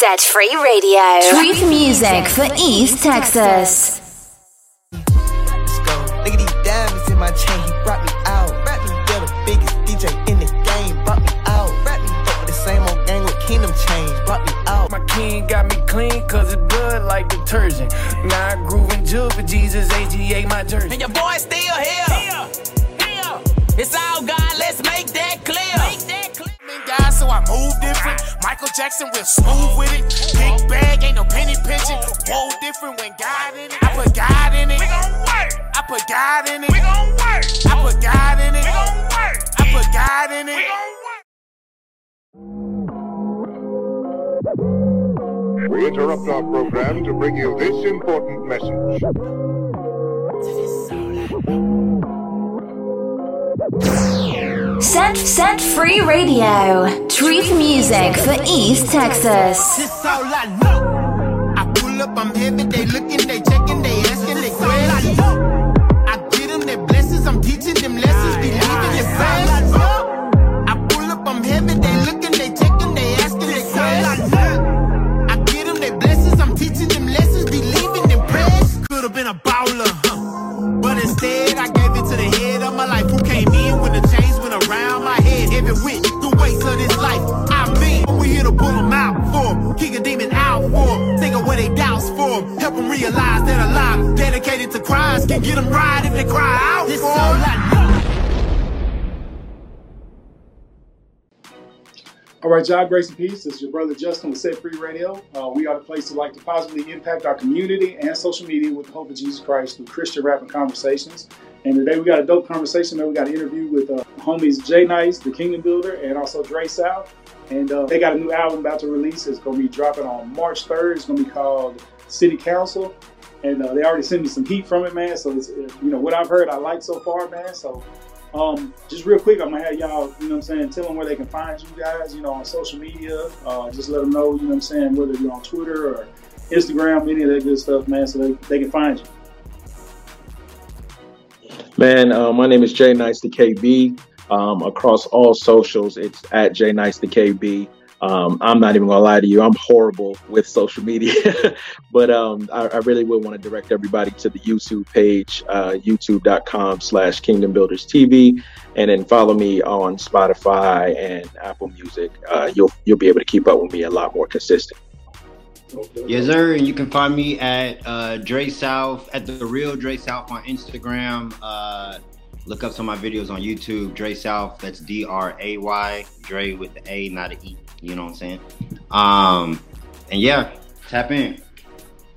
Set Free Radio. Truth music for East Texas. Let's go. Look at these diamonds in my chain. He brought me out. Brought me yeah, the biggest DJ in the game. Brought me out. Brought me up with the same old gang with Kingdom Change. Brought me out. My king got me clean cause it's blood like detergent. Now I groove and jug for Jesus, AGA my jersey. And your boy still here. Here, here. It's all God, let's make that clear. So I move different. Michael Jackson real smooth with it. Big bag, ain't no penny pinching. Whoa, different when God in it. I put God in it. We gon' work. I put God in it. We gon' work. I put God in it. We gon' work. I put God in We it. gon' work. We interrupt our program to bring you this important message. Set Set Free Radio. Truth music for East Texas. This all I know. I pull up, I'm heavy. They looking, they for 'em. Kick a demon out for 'em. Take away they doubts for 'em. Help them realize that a life dedicated to Christ can get them right if they cry out. This all I know. All right, y'all, grace and peace. This is your brother Justin with Set Free Radio. Uh, we are the place to like to positively impact our community and social media with the hope of Jesus Christ through Christian rap and conversations. And today we got a dope conversation, man. We got an interview with uh, homies J-Nice, the Kingdom Builder, and also Dray South. And uh, they got a new album about to release. It's going to be dropping on March 3rd. It's going to be called City Counsel. And uh, they already sent me some heat from it, man. So, it's, uh, you know, what I've heard, I like so far, man. So, um, just real quick, I'm gonna have y'all, you know what I'm saying, tell them where they can find you guys, you know, on social media. Uh, just let them know, you know what I'm saying, whether you're on Twitter or Instagram, any of that good stuff, man, so they, they can find you. Man, uh, my name is J-Nice the KB. Um, across all socials, it's at J-Nice the KB. Um, I'm not even gonna lie to you, I'm horrible with social media, but um, I, I really would want to direct everybody to the YouTube page, uh, youtube.com slash Kingdom Builders TV, and then follow me on Spotify and Apple Music. Uh, you'll you'll be able to keep up with me a lot more consistent. Yes, sir. And you can find me at uh, Dray South, at the real Dray South on Instagram. Uh, look up some of my videos on YouTube. Dray South, that's D R A Y, Dray with the A, not an E. You know what I'm saying? Um, and yeah, tap in.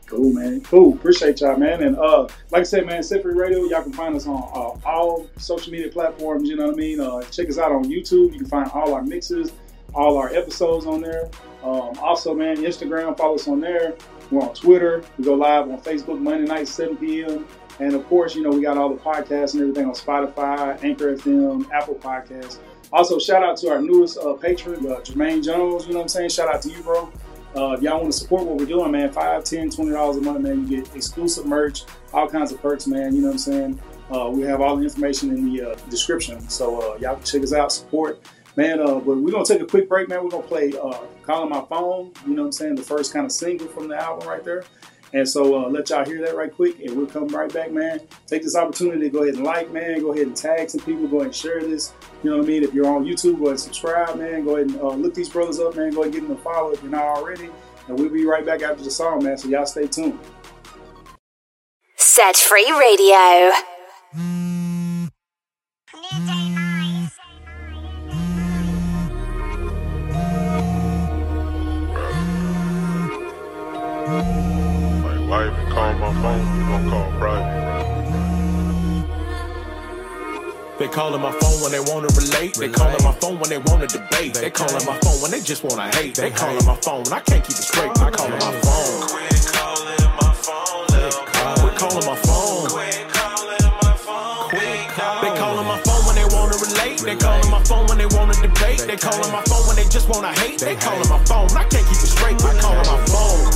Cool, man. Cool. Appreciate y'all, man. And uh, like I said, man, Free Radio, y'all can find us on uh, all social media platforms. You know what I mean? Uh, check us out on YouTube. You can find all our mixes, all our episodes on there. Um, also, man, Instagram, follow us on there. We're on Twitter. We go live on Facebook Monday night, 7 p.m. And of course, you know, we got all the podcasts and everything on Spotify, Anchor FM, Apple Podcasts. Also, shout out to our newest uh, patron, uh, Jermaine Jones. You know what I'm saying? Shout out to you, bro. Uh, if y'all want to support what we're doing, man, $5, 10 $20 a month, man, you get exclusive merch, all kinds of perks, man. You know what I'm saying? Uh, we have all the information in the uh, description. So uh, y'all can check us out, support. Man, uh, but we're going to take a quick break, man. We're going to play Calling My Phone, you know what I'm saying? The first kind of single from the album right there. And so uh, let y'all hear that right quick, and we'll come right back, man. Take this opportunity to go ahead and like, man. Go ahead and tag some people. Go ahead and share this. You know what I mean? If you're on YouTube, go ahead and subscribe, man. Go ahead and uh, look these brothers up, man. Go ahead and give them a follow if you're not already. And we'll be right back after the song, man. So y'all stay tuned. Set Free Radio. My wife called my phone, you gonna call private. They calling my phone when they wanna relate. They calling my phone when they wanna debate. They calling my phone when they just wanna hate. They calling my phone when I can't keep it straight. I calling my phone. Quit calling my phone, Quit calling my phone. Quit calling my phone. They calling my phone when they wanna relate. They calling my phone when they wanna debate. They calling my phone when they just wanna hate. They calling my phone when I can't keep it straight. I calling my phone.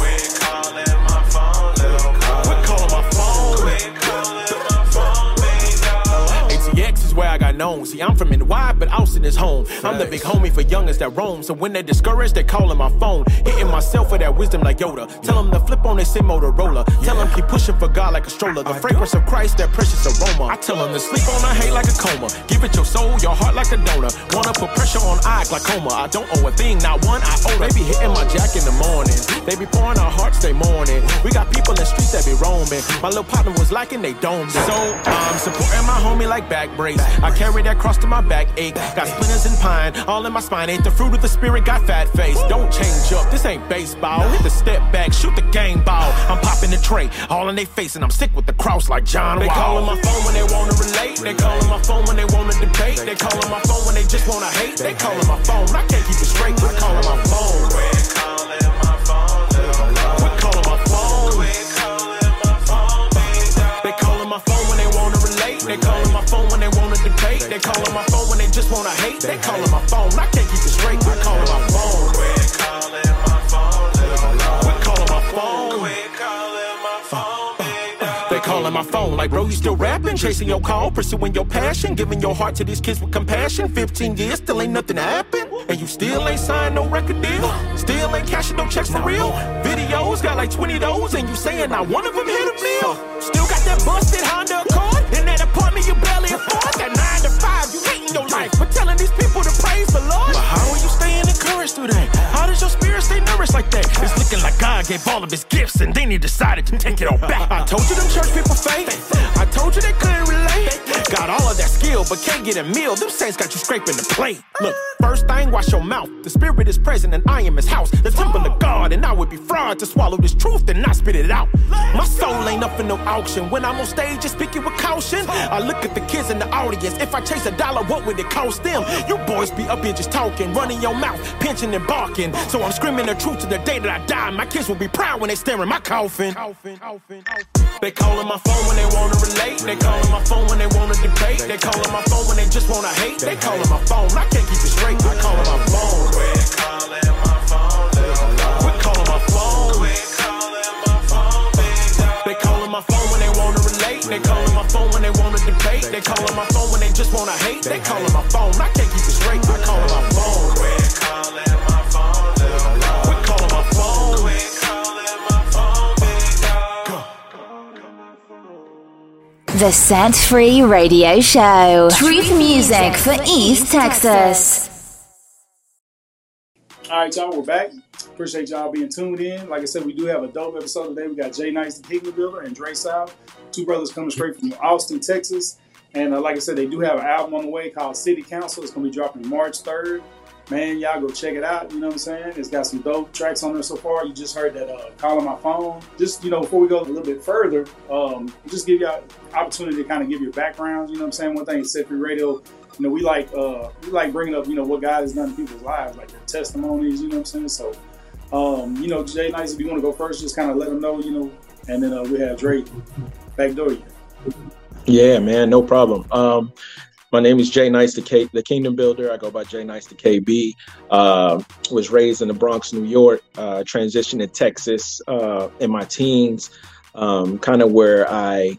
See, I'm from NY, but Austin is home. I'm the big homie for youngest that roam. So when they're discouraged, they callin' my phone. Hitting myself for that wisdom like Yoda. Tell them to flip on their sim Motorola. Tell them keep pushing for God like a stroller. The fragrance of Christ, that precious aroma. I tell them to sleep on a hate like a coma. Give it your soul, your heart like a donor. Wanna put pressure on eye glaucoma. I don't owe a thing, not one. I owe. They be hitting my jack in the morning. They be pouring our hearts, they mourning. We got people in the streets that be roaming. My little partner was lacking, they domed. So I'm supporting my homie like back brace. I carry that cross to my back ache. Got splinters and pine all in my spine. Ain't the fruit of the spirit, got fat face. Don't change up, this ain't baseball. Hit the step back, shoot the game ball. I'm popping the tray, all in their face, and I'm sick with the cross like John Wall. They Wall. callin' my phone when they wanna relate. They callin' my phone when they wanna debate. They callin' my phone when they just wanna hate. They callin' my phone, I can't keep it straight. I callin' my phone. They callin' my phone when they just wanna hate. They callin' my phone, I can't keep it straight. I callin' my phone. Calling my phone. We're calling my phone. We're calling my phone. Uh, uh, uh. They calling my phone like, bro, you still rapping? Chasing your call, pursuing your passion, giving your heart to these kids with compassion. 15 years, still ain't nothing happen. And you still ain't signed no record deal. Still ain't cashing no checks for real. Videos got like 20 those, and you saying not one of them hit a meal. Still that busted Honda Accord. In that apartment you barely afford. That 9 to 5, you hating your life. But telling these people to praise the Lord. But how are you staying encouraged through that? How does your spirit stay nourished like that? It's looking like God gave all of his gifts, and then he decided to take it all back. I told you them church people fake. I told you they couldn't relate. Got all of that skill, but can't get a meal. Them saints got you scraping the plate. Look, first thing, wash your mouth. The spirit is present, and I am his house. The temple of God, and I would be fraud to swallow this truth and not spit it out. My soul ain't up for no auction. When I'm on stage, just speaking with caution. I look at the kids in the audience. If I chase a dollar, what would it cost them? You boys be up here just talking, running your mouth, pinching and barking. So I'm screaming the truth to the day that I die. My kids will be proud when they stare in my coffin. They callin' my phone when they wanna relate. They callin' my phone when they wanna debate. They callin' my phone when they just wanna hate. They callin' my phone. I can't keep it I callin' my phone. They my phone when they wanna relate. They callin' my phone when they wanna debate. They my phone when they just wanna hate. They my phone. I can't keep it straight. I callin' my phone. The Set Free Radio Show. Truth music for East Texas. All right, y'all, we're back. Appreciate y'all being tuned in. Like I said, we do have a dope episode today. We got J-Nice, the Kingdom Builder, and Dray South, two brothers coming straight from Austin, Texas. And uh, like I said, they do have an album on the way called City Counsel. It's going to be dropping March 3rd. Man, y'all go check it out. You know what I'm saying? It's got some dope tracks on there so far. You just heard that uh, Calling My Phone. Just, you know, before we go a little bit further, um, just give y'all opportunity to kind of give your backgrounds. You know what I'm saying? One thing, Set Free Radio, you know, we like uh, we like bringing up, you know, what God has done in people's lives, like their testimonies. You know what I'm saying? So, um, you know, J-Nice, if you want to go first, just kind of let them know, you know, and then uh, we have Drake backdoor you. Yeah, man, no problem. Um, my name is J-Nice, the, K- the Kingdom Builder. I go by J-Nice, the KB. Uh, was raised in the Bronx, New York. Uh, transitioned to Texas uh, in my teens, um, kind of where I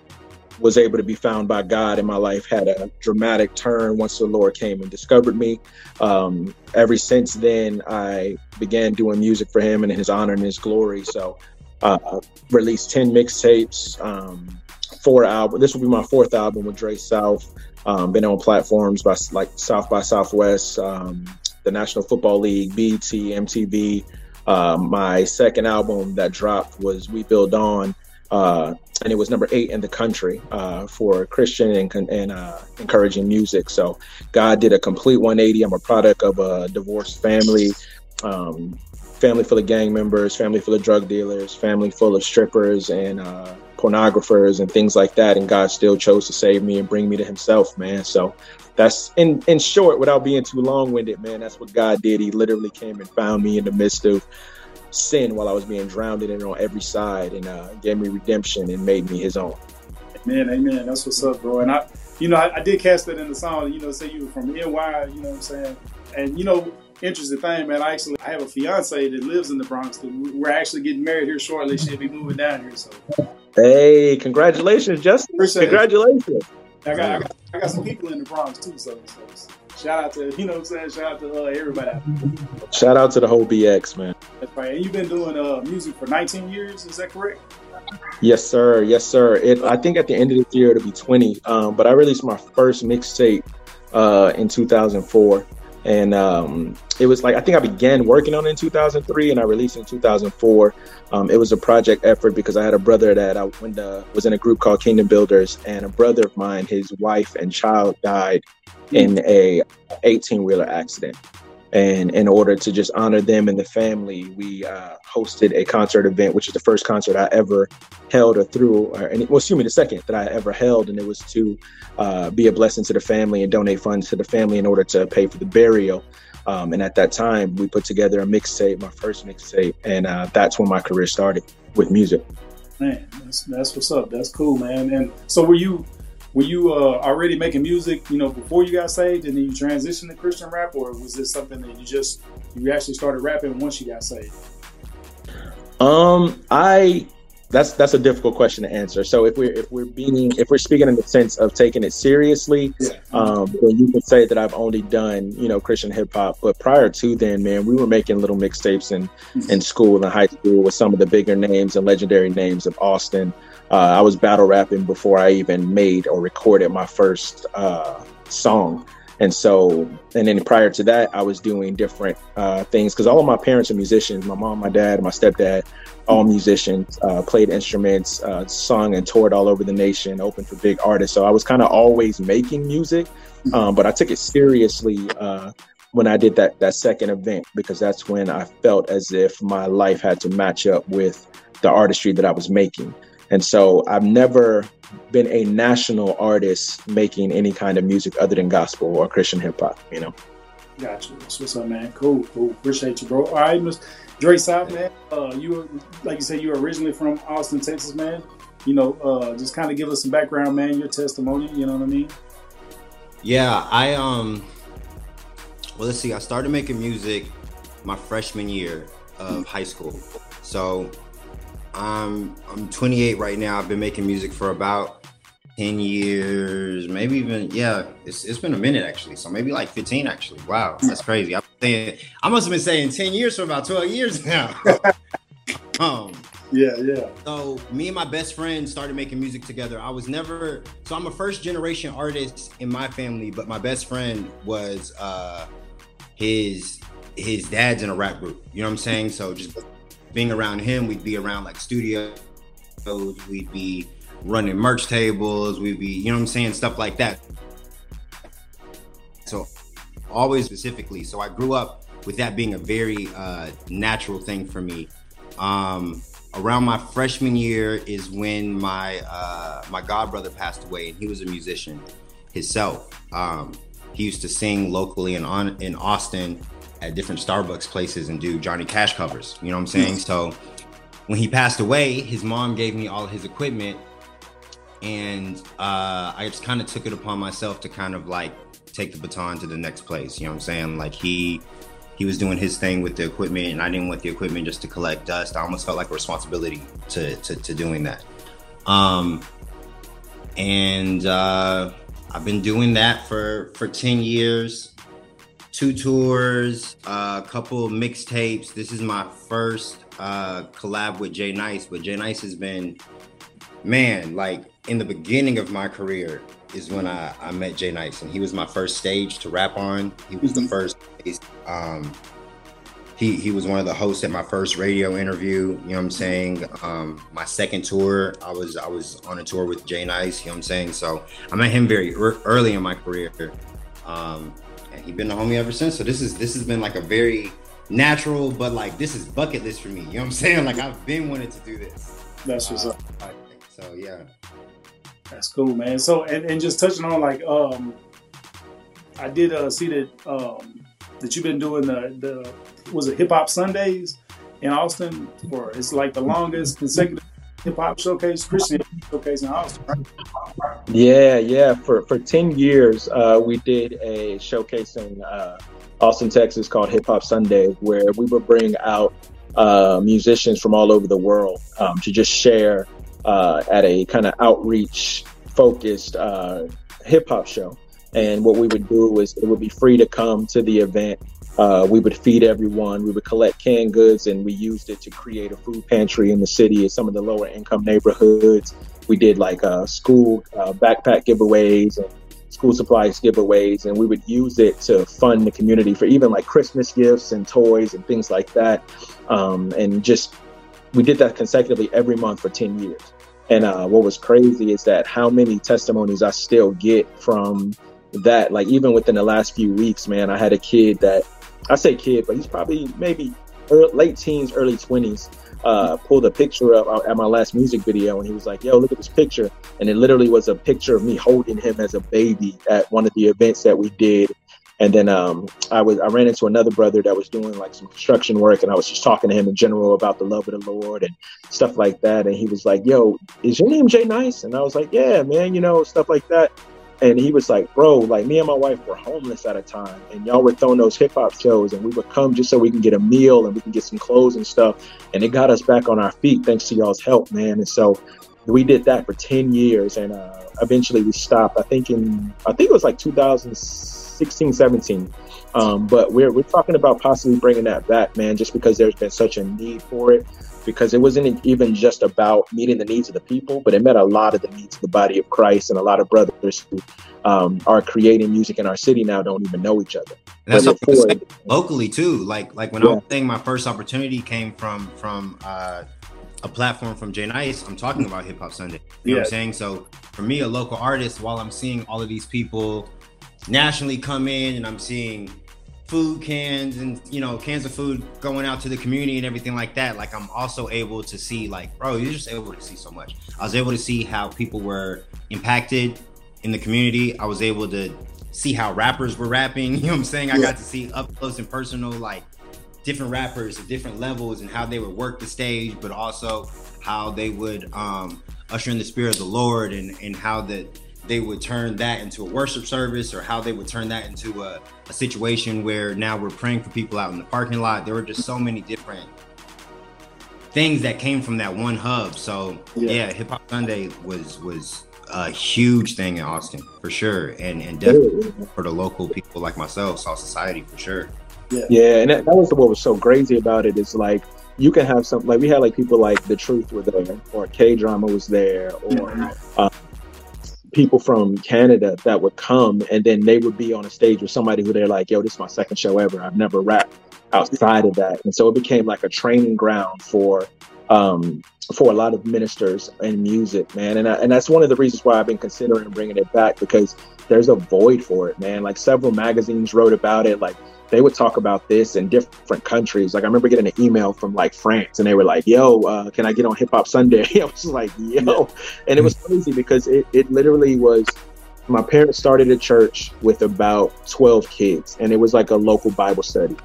was able to be found by God in my life. Had a dramatic turn once the Lord came and discovered me. Um, ever since then, I began doing music for Him and His honor and His glory. So, uh, released ten mixtapes. Um, four album. This will be my fourth album with Dray South. Um, been on platforms by like South by Southwest, um, the National Football League, BET, MTV. Uh, my second album that dropped was We Build On, uh, and it was number eight in the country uh, for Christian and, and uh, encouraging music. So God did a complete 180. I'm a product of a divorced family. Um, family full of gang members, family full of drug dealers, family full of strippers and uh, pornographers and things like that. And God still chose to save me and bring me to Himself, man. So that's in in short, without being too long winded, man. That's what God did. He literally came and found me in the midst of sin while I was being drowned in it on every side, and uh, gave me redemption and made me His own. Amen, amen. That's what's up, bro. And I, you know, I, I did cast that in the song. You know, say you were from NY. You know what I'm saying? And you know, interesting thing, man. I actually I have a fiance that lives in the Bronx. We're actually getting married here shortly. She'll be moving down here. So, hey, congratulations, Justin! Appreciate congratulations. I got, I got, I got some people in the Bronx too. So, so shout out to you know what I'm saying. Shout out to uh, everybody. Shout out to the whole BX man. That's right. And you've been doing uh, music for 19 years. Is that correct? Yes, sir. Yes, sir. It, I think at the end of this year it'll be 20. Um, but I released my first mixtape uh, in 2004, and um, it was like I think I began working on it in 2003, and I released in 2004. Um, it was a project effort because I had a brother that I was in a group called Kingdom Builders, and a brother of mine, his wife and child died in a 18 wheeler accident. And in order to just honor them and the family, we uh, hosted a concert event, which is the first concert I ever held or threw, or and well, excuse me, the second that I ever held, and it was to uh, be a blessing to the family and donate funds to the family in order to pay for the burial. Um, and at that time, we put together a mixtape, my first mixtape, and uh, that's when my career started with music. Man, that's, that's what's up. That's cool, man. And so, were you were you uh, already making music, you know, before you got saved, and then you transitioned to Christian rap, or was this something that you just you actually started rapping once you got saved? Um, I that's that's a difficult question to answer. So if we're if we're being if we're speaking in the sense of taking it seriously, um, then you could say that I've only done you know Christian hip hop. But prior to then, man, we were making little mixtapes in in school and high school with some of the bigger names and legendary names of Austin. Uh, I was battle rapping before I even made or recorded my first uh, song. And so, and then prior to that, I was doing different uh, things because all of my parents are musicians. My mom, my dad, my stepdad, all musicians, uh, played instruments, uh, sung and toured all over the nation, opened for big artists. So I was kind of always making music, um, but I took it seriously uh, when I did that that second event because that's when I felt as if my life had to match up with the artistry that I was making. And so I've never been a national artist making any kind of music other than gospel or Christian hip hop, you know. Gotcha. That's what's up, man. Cool, cool. Appreciate you, bro. All right, Mr. Dray South, man. Uh, you were, like you said, you were originally from Austin, Texas, man. You know, uh, just kind of give us some background, man. Your testimony. You know what I mean? Yeah, I um. Well, let's see. I started making music my freshman year of high school. So I'm I'm 28 right now. I've been making music for about 10 years, maybe even yeah. It's it's been a minute actually. So maybe like 15 actually. Wow, that's crazy. I'm saying I must have been saying 10 years for about 12 years now. um. Yeah, yeah. So me and my best friend started making music together. I was never so I'm a first generation artist in my family, but my best friend was uh his his dad's in a rap group. You know what I'm saying? So just being around him, we'd be around like studios, we'd be running merch tables, we'd be, you know what I'm saying, stuff like that. So always specifically. So I grew up with that being a very uh, natural thing for me. Um, around my freshman year is when my uh, my god brother passed away, and he was a musician himself. Um, he used to sing locally in in Austin at different Starbucks places and do Johnny Cash covers. You know what I'm saying? So when he passed away, his mom gave me all his equipment, and uh, I just kind of took it upon myself to kind of like take the baton to the next place. You know what I'm saying? Like he he was doing his thing with the equipment, and I didn't want the equipment just to collect dust. I almost felt like a responsibility to to, to doing that. Um, and uh, I've been doing that for for ten years two tours, a uh, couple mixtapes. This is my first uh, collab with J-Nice, but J-Nice has been, man, like in the beginning of my career is when I, I met J-Nice, and he was my first stage to rap on. He was the first. Um, he he was one of the hosts at my first radio interview. You know what I'm saying? Um, my second tour, I was I was on a tour with J-Nice. You know what I'm saying? So I met him very early in my career. Um, and he been a homie ever since. So this is this has been like a very natural, but like this is bucket list for me. You know what I'm saying? Like I've been wanting to do this. That's what's uh, up. So yeah. That's cool, man. So and, and just touching on like um I did uh see that um that you've been doing the the was it hip hop Sundays in Austin for it's like the longest consecutive hip hop showcase, Christian showcase in Austin, right? Yeah, yeah. For for ten years, uh, we did a showcase in uh, Austin, Texas, called Hip Hop Sunday, where we would bring out uh, musicians from all over the world um, to just share uh, at a kind of outreach focused uh, hip hop show. And what we would do is it would be free to come to the event. Uh, we would feed everyone. We would collect canned goods, and we used it to create a food pantry in the city in some of the lower income neighborhoods. We did like uh, school uh, backpack giveaways and school supplies giveaways, and we would use it to fund the community for even like Christmas gifts and toys and things like that. Um, and just we did that consecutively every month for 10 years. And uh, what was crazy is that how many testimonies I still get from that. Like even within the last few weeks, man, I had a kid that I say kid, but he's probably maybe early, late teens, early 20s. Uh, pulled a picture up uh, at my last music video, and he was like, "Yo, look at this picture!" And it literally was a picture of me holding him as a baby at one of the events that we did. And then um, I was I ran into another brother that was doing like some construction work, and I was just talking to him in general about the love of the Lord and stuff like that. And he was like, "Yo, is your name J-Nice?" And I was like, "Yeah, man, you know stuff like that." And he was like, bro, like me and my wife were homeless at a time, and y'all were throwing those hip hop shows, and we would come just so we can get a meal and we can get some clothes and stuff. And it got us back on our feet thanks to y'all's help, man. And so we did that for 10 years, and uh, eventually we stopped. I think in, I think it was like 2016, 17. Um, but we're, we're talking about possibly bringing that back, man, just because there's been such a need for it because it wasn't even just about meeting the needs of the people, but it met a lot of the needs of the body of Christ and a lot of brothers who um, are creating music in our city now don't even know each other. And that's locally too. Like like when yeah. I was saying my first opportunity came from from uh, a platform from J-Nice. I'm talking about Hip Hop Sunday. You know what I'm saying? So for me, a local artist, while I'm seeing all of these people nationally come in and I'm seeing food cans and you know cans of food going out to the community and everything like that like i'm also able to see like bro you're just able to see so much. I was able to see how people were impacted in the community. I was able to see how rappers were rapping you know what i'm saying? I yeah. got to see up close and personal like different rappers at different levels and how they would work the stage but also how they would um usher in the spirit of the lord and and how that they would turn that into a worship service or how they would turn that into a, a situation where now we're praying for people out in the parking lot. There were just so many different things that came from that one hub. So yeah, yeah Hip Hop Sunday was was a huge thing in Austin for sure, and and definitely for the local people like myself, Soul Society for sure. Yeah, yeah, and that, that was what was so crazy about it is like you can have some like we had like people like the truth were there or K-Drama was there or uh, people from Canada that would come and then they would be on a stage with somebody who they're like, yo, this is my second show ever. I've never rapped outside of that. And so it became like a training ground for um, for a lot of ministers and music, man. And I, and that's one of the reasons why I've been considering bringing it back because there's a void for it, man. Like several magazines wrote about it, like they would talk about this in different countries. Like I remember getting an email from like France, and they were like, "Yo, uh, can I get on Hip Hop Sunday?" I was like, "Yo," and it was crazy because it it literally was. My parents started a church with about twelve kids, and it was like a local Bible study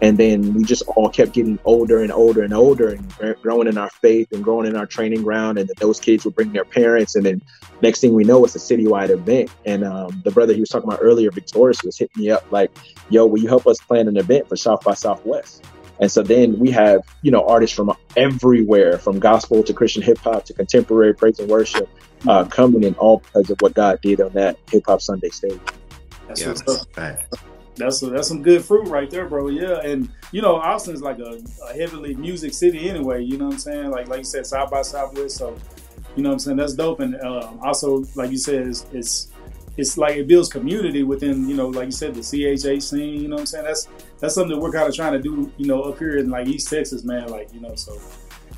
and then we just all kept getting older and older and older and growing in our faith and growing in our training ground and those kids would bring their parents. And then next thing we know it's a citywide event. And um, the brother he was talking about earlier victorious was hitting me up like yo will you help us plan an event for south by southwest? And so then we have you know artists from everywhere from gospel to christian hip-hop to contemporary praise and worship uh, coming in all because of what god did on that hip-hop sunday stage. That's yeah, what's up that's a, that's some good fruit right there, bro. Yeah, and you know Austin's like a, a, heavily music city anyway. You know what I'm saying? Like like you said, South by Southwest. So you know what I'm saying? That's dope. And um, also, like you said, it's, it's it's like it builds community within you know like you said the CHH scene. You know what I'm saying? That's that's something that we're kind of trying to do. You know, up here in like East Texas, man. Like you know, so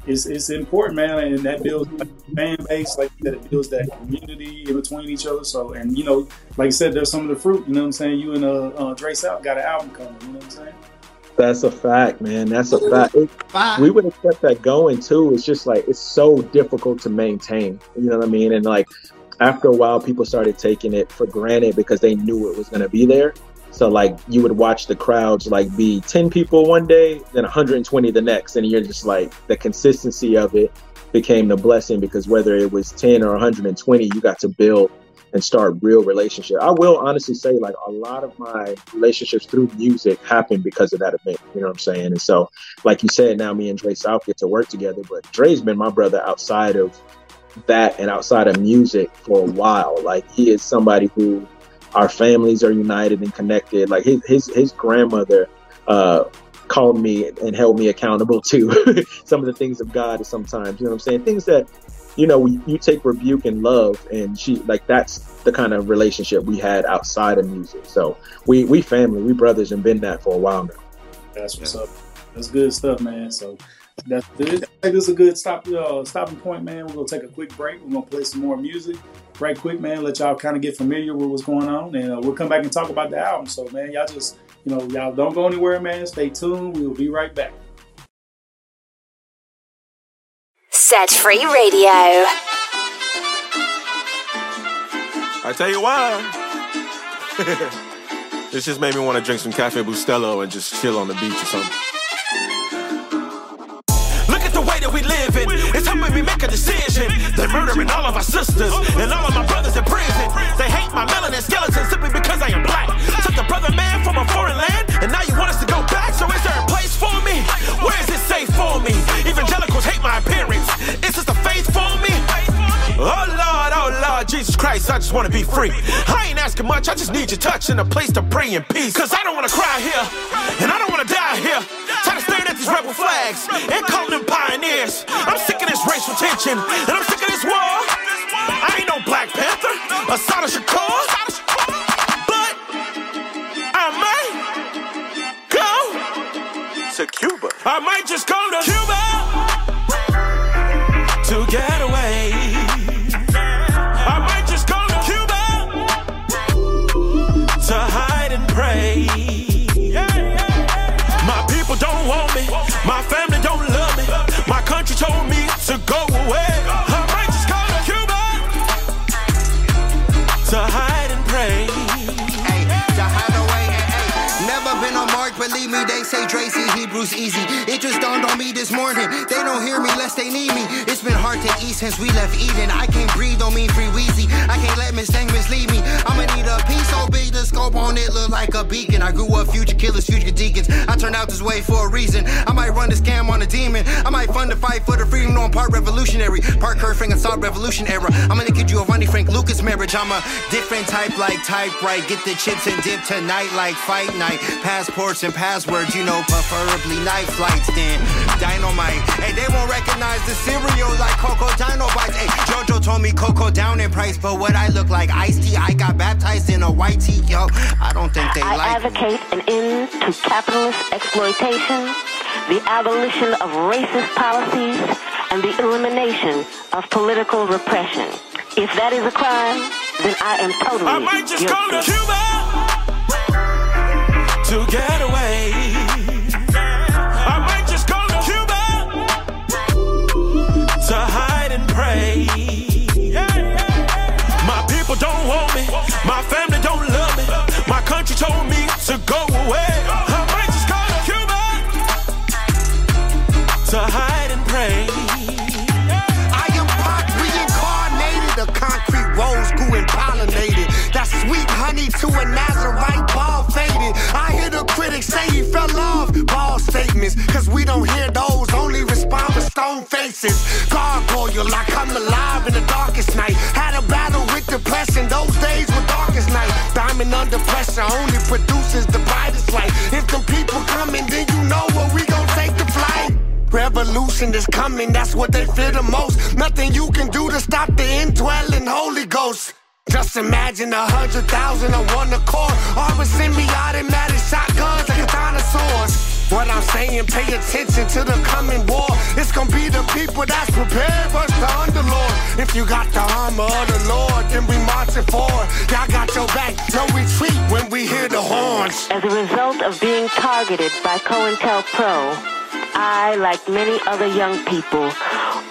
it's it's important, man, and that builds fan base, like that it builds that community in between each other. So, and you know, like I said, there's some of the fruit. You know what I'm saying? You and uh, uh Dray South got an album coming. You know what I'm saying? That's a fact, man. That's a fact. It, we would have kept that going too. It's just like it's so difficult to maintain. You know what I mean? And like after a while, people started taking it for granted because they knew it was going to be there. So like you would watch the crowds like be 10 people one day, then 120 the next. And you're just like the consistency of it became the blessing because whether it was 10 or 120, you got to build and start real relationship. I will honestly say like a lot of my relationships through music happened because of that event. You know what I'm saying? And so like you said, now me and Dray South get to work together, but Dray's been my brother outside of that and outside of music for a while. Like he is somebody who our families are united and connected. Like his his, his grandmother uh, called me and held me accountable to some of the things of God sometimes. You know what I'm saying? Things that you know you take rebuke and love, and she like that's the kind of relationship we had outside of music. So we we family, we brothers, and been that for a while now. That's what's up. That's good stuff, man. So that's good. I think this is a good stop uh, stopping point, man. We're gonna take a quick break. We're gonna play some more music right quick, man. Let y'all kind of get familiar with what's going on, and uh, we'll come back and talk about the album. So, man, y'all just you know y'all don't go anywhere, man. Stay tuned. We will be right back. Set Free Radio. I tell you why. this just made me want to drink some Cafe Bustelo and just chill on the beach or something. Decision. They're murdering all of our sisters and all of my brothers in prison. They hate my melanin skeleton simply because I am black. Took the brother man from a foreign land, and now you want us to go back. So is there a place for me? Where is it safe for me? Evangelicals hate my appearance. Is this the faith for me? Oh Lord, oh Lord, Jesus Christ, I just wanna be free. I ain't asking much, I just need your touch and a place to pray in peace. Cause I don't wanna cry here, and I don't wanna die here. Tired of staring at these rebel flags and calling them pioneers. I'm sick of this racial tension, and I'm sick of this war. I ain't no Black Panther, Assata Shakur. But I might go to Cuba. I might just go to Cuba say Tracy Hebrews easy. It just dawned on me this morning. They don't hear me lest they need me. It's been hard to eat since we left Eden. I can't breathe, don't mean free wheezy. I can't let Miss Thang mislead me. I'ma need a piece so big the scope on it look like a beacon. I grew up future killers, future deacons. I turned out this way for a reason. I might run this scam on a demon. I might fund the fight for the freedom, no, I'm part revolutionary. Part Frank and Saw Revolution era. I'm gonna get you a Ronnie Frank Lucas marriage. I'm a different type like type right. Get the chips and dip tonight like fight night. Passports and passwords, you know, preferably night flights then. Dynamite. Hey, they won't recognize the cereal like Coco Dino Bites. Hey, Jojo told me Coco down in price, but what I look like iced tea, I got baptized in a white tea, yo. I don't think they I like me. advocate an end to capitalist exploitation, the abolition of racist policies, and the elimination of political repression. If that is a crime, then I am totally I might just go to. Cuba to get away. We don't hear those, only respond with stone faces. Gargoyle, I come alive in the darkest night. Had a battle with depression, those days were darkest night. Diamond under pressure only produces the brightest light. If the people coming, then you know where we gon' take the flight. Revolution is coming, that's what they fear the most. Nothing you can do to stop the indwelling Holy Ghost. Just imagine a hundred thousand on one accord. Or a semi-automatic shotguns like dinosaurs. What I'm saying, pay attention to the coming war. It's gonna be the people that's prepared versus the underlord. If you got the armor of the Lord, then we marching forward. Y'all got your back, no retreat when we hear the horns. As a result of being targeted by COINTELPRO, I, like many other young people,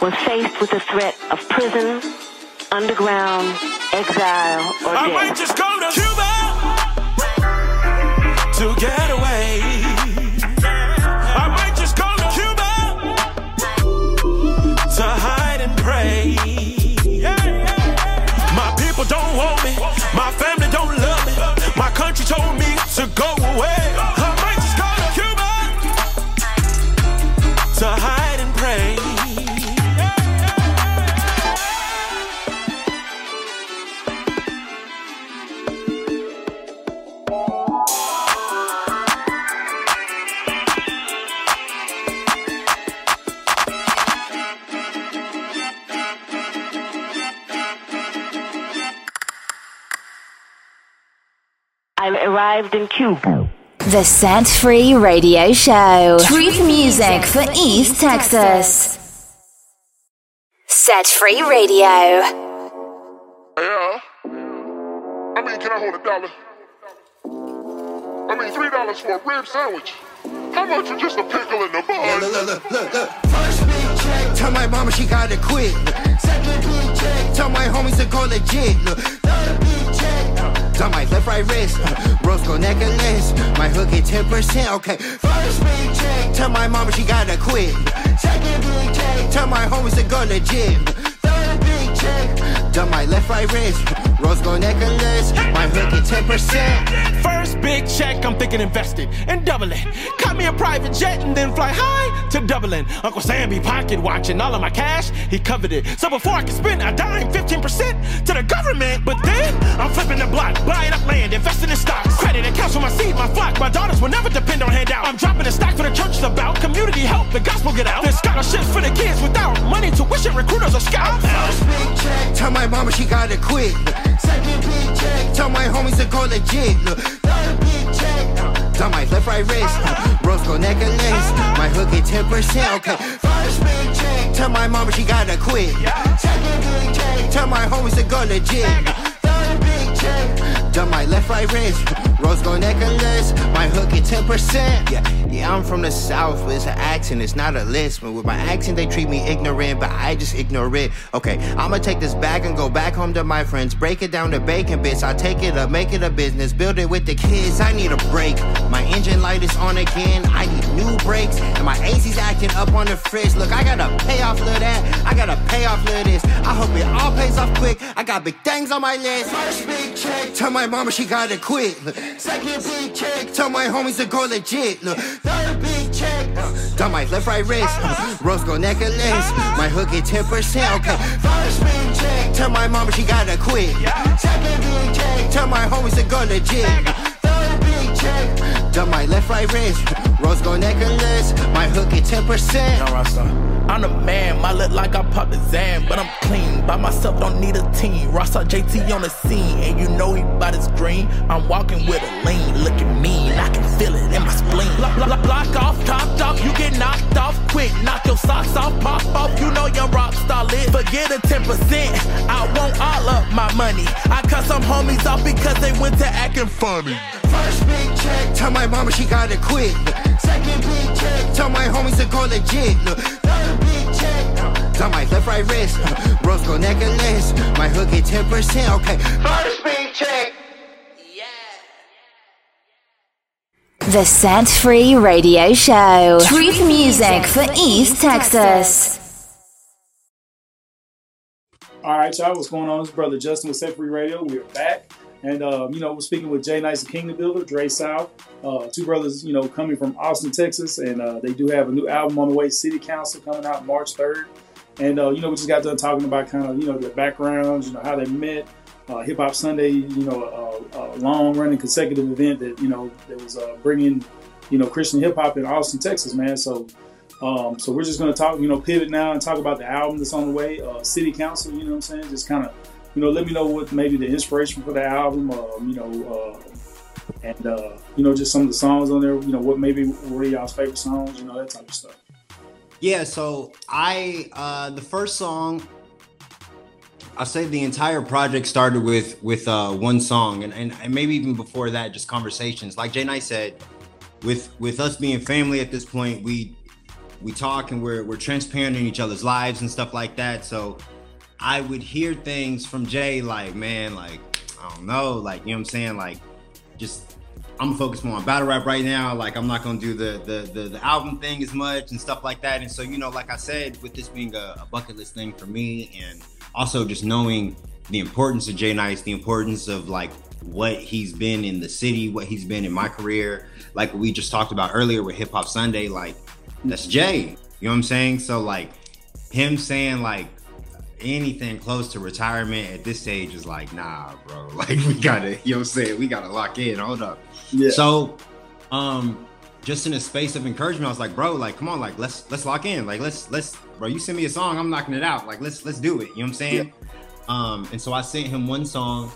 was faced with the threat of prison, underground, exile, or I death. might just go to Cuba to get away. Arrived in Cuba. The Set Free Radio Show. Truth music for East Texas. Set Free Radio. Yeah. I mean, can I hold a dollar? I mean, three dollars for a rib sandwich. How much for just a pickle in the bun? Yeah, look, look, look, look, look. First big check, tell my mama she gotta quit. Second big check, tell my homies to go legit. Look, third big tell my left right wrist. Roscoe necklace, my hook at 10%. Okay, first big check, tell my mama she gotta quit. Second big check, tell my homies to go legit. Third big check, tell my left right wrist. Roscoe necklace, my hook at 10%. First big check, I'm thinking invested and doubling. Cut me a private jet and then fly high to Dublin. Uncle Sam be pocket watching all of my cash, he covered it. So before I can spend a dime, 15% to the government. But then I'm flipping the block, buying up land, investing in stocks. Credit accounts for my seed, my flock. My daughters will never depend on handout. I'm dropping the stock for the church about community help, the gospel get out. There's scholarships for the kids without money, tuition, recruiters or scouts. First big check, tell my mama she gotta quit. Second big check, tell my homies to go legit. Look, tell my left right wrist. Roscoe necklace, my hook at 10%. Okay, first big check, tell my mama she gotta quit. Second big check, tell my homies to go legit. Third big check, tell my left right wrist. Roscoe necklace, my hook at 10%. Yeah, yeah, I'm from the south, but it's an accent, it's not a list. But with my accent, they treat me ignorant, but I just ignore it. Okay, I'ma take this bag and go back home to my friends. Break it down to bacon bits. I take it up, make it a business, build it with the kids. I need a break. My engine light is on again. I need new brakes, and my AC's acting up on the fridge. Look, I gotta pay off of that. I gotta pay off of this. I hope it all pays off quick. I got big things on my list. First big check, tell my mama she gotta quit. Second big check, tell my homies to go legit. Look, third big check, uh, done my left right wrist. Uh, Roscoe necklace, my hook at 10%. Okay, first big check, tell my mama she gotta quit. Second big check, tell my homies to go legit. Third big check, done my left right wrist. Roscoe necklace, my hook at 10%. Young Rasta. I'm the man, my look like I popped a Zan, but I'm clean. By myself, don't need a team. Rockstar JT on the scene, and you know he bout his green. I'm walking with a lean, looking mean. I can feel it in my spleen. Block, block, block off, top off, you get knocked off quick. Knock your socks off, pop off. You know your rock star lit. Forget a 10%, I want all of my money. I cut some homies off because they went to acting funny. First big check, tell my mama she gotta quit. Second big check, tell my homies to go legit. Look, third big check, tell my left right wrist. Roscoe necklace, my hook at 10%. Okay, first big check. The Set Free Radio Show. Truth music for East Texas. All right, y'all. What's going on? It's brother Justin with Set Free Radio. We're back, and um, you know we're speaking with J-Nice, the Kingdom Builder, Dray South, uh, two brothers, you know, coming from Austin, Texas, and uh, they do have a new album on the way. City Counsel coming out March third, and uh, you know we just got done talking about kind of you know their backgrounds, you know how they met. Uh, Hip Hop Sunday, you know, a, a long-running consecutive event that you know that was uh, bringing, you know, Christian hip hop in Austin, Texas, man. So, um, so we're just gonna talk, you know, pivot now and talk about the album that's on the way, uh, City Counsel. You know what I'm saying? Just kind of, you know, let me know what maybe the inspiration for the album, um, you know, uh, and uh, you know, just some of the songs on there. You know, what maybe are y'all's favorite songs? You know, that type of stuff. Yeah, so I uh the first song I'll say the entire project started with with uh one song and, and, and maybe even before that, just conversations. Like J-Nice said, with with us being family at this point, we we talk and we're we're transparent in each other's lives and stuff like that. So I would hear things from Jay like, man, like, I don't know, like, you know what I'm saying? Like, just I'm focused more on battle rap right now. Like I'm not gonna do the, the the the, album thing as much and stuff like that. And so, you know, like I said, with this being a, a bucket list thing for me and also just knowing the importance of J-Nice, the importance of like what he's been in the city, what he's been in my career, like we just talked about earlier with Hip Hop Sunday, like that's Jay. You know what I'm saying? So like him saying like anything close to retirement at this stage is like, nah, bro. Like we gotta, you know what I'm saying? We gotta lock in. Hold up. Yeah. So um just in a space of encouragement, I was like, bro, like, come on, like, let's let's lock in. Like, let's let's, bro, you send me a song, I'm knocking it out. Like, let's let's do it. You know what I'm saying? Um, and so I sent him one song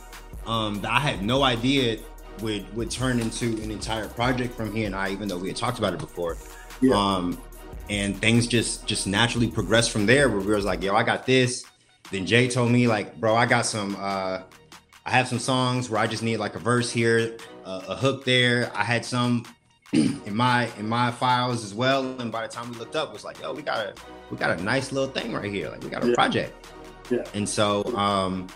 um that I had no idea would would turn into an entire project from he and I, even though we had talked about it before. Yeah. Um, and things just just naturally progressed from there. Where we was like, yo, I got this. Then Jay told me like, bro, I got some. uh I have some songs where I just need like a verse here, uh, a hook there. I had some in my in my files as well. And by the time we looked up, it was like, yo, we got a we got a nice little thing right here. Like we got a Yeah. project. Yeah. And so um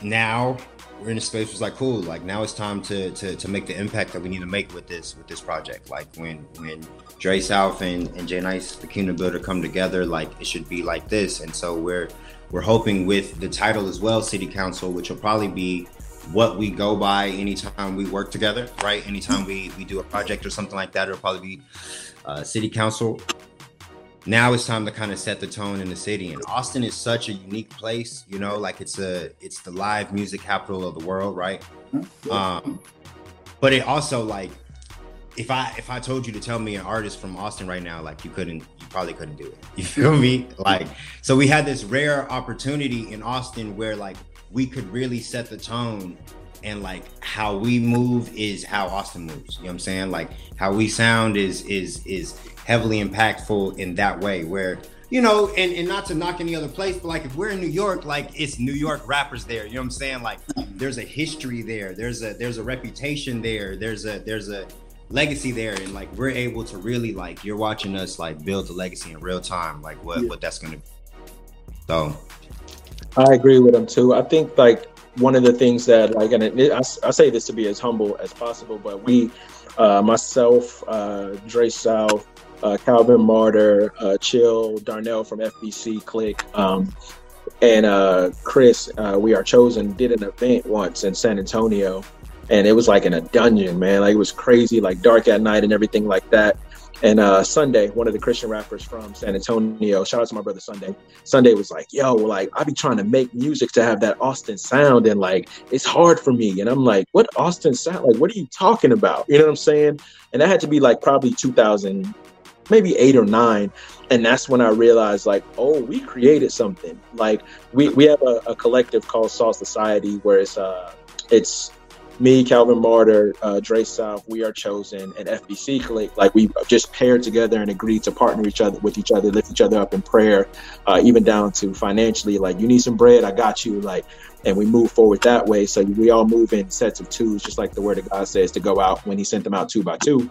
now we're in a space was like cool. Like now it's time to to to make the impact that we need to make with this with this project. Like when when Dray South and, and J-Nice, the Kingdom Builder come together, like it should be like this. And so we're we're hoping with the title as well, City Counsel, which will probably be what we go by anytime we work together, right? Anytime we we do a project or something like that, it'll probably be uh, City Counsel. Now it's time to kind of set the tone in the city, and Austin is such a unique place. You know, like it's a it's the live music capital of the world, right? Um, but it also like if I if I told you to tell me an artist from Austin right now, like you couldn't, you probably couldn't do it. You feel me? Like so, we had this rare opportunity in Austin where like we could really set the tone, and like how we move is how Austin moves. You know what I'm saying? Like how we sound is is is heavily impactful in that way. Where you know, and, and not to knock any other place, but like if we're in New York, like it's New York rappers there. You know what I'm saying? Like there's a history there. There's a there's a reputation there. There's a there's a legacy there and like we're able to really like you're watching us like build the legacy in real time like what what that's gonna be so I agree with him too. I think like one of the things that like, and it, I, I say this to be as humble as possible, but we, uh, myself, uh, Dray South, uh, Calvin Martyr, uh, Chill, Darnell from FBC Click, um, and uh, Chris, uh, we are chosen, did an event once in San Antonio, and it was like in a dungeon, man. Like it was crazy, like dark at night and everything like that. And uh, Sunday, one of the Christian rappers from San Antonio, shout out to my brother Sunday. Sunday was like, "Yo, like I be trying to make music to have that Austin sound, and like it's hard for me." And I'm like, "What Austin sound? Like, what are you talking about?" You know what I'm saying? And that had to be like probably 2000, maybe eight or nine. And that's when I realized, like, oh, we created something. Like, we we have a, a collective called Saw Society, where it's uh, it's me, Calvin Martyr, uh, Dray South, We Are Chosen, and FBC Click, like we just paired together and agreed to partner each other with each other, lift each other up in prayer, uh, even down to financially. Like, you need some bread, I got you. Like, and we move forward that way. So we all move in sets of twos, just like the Word of God says to go out when He sent them out two by two.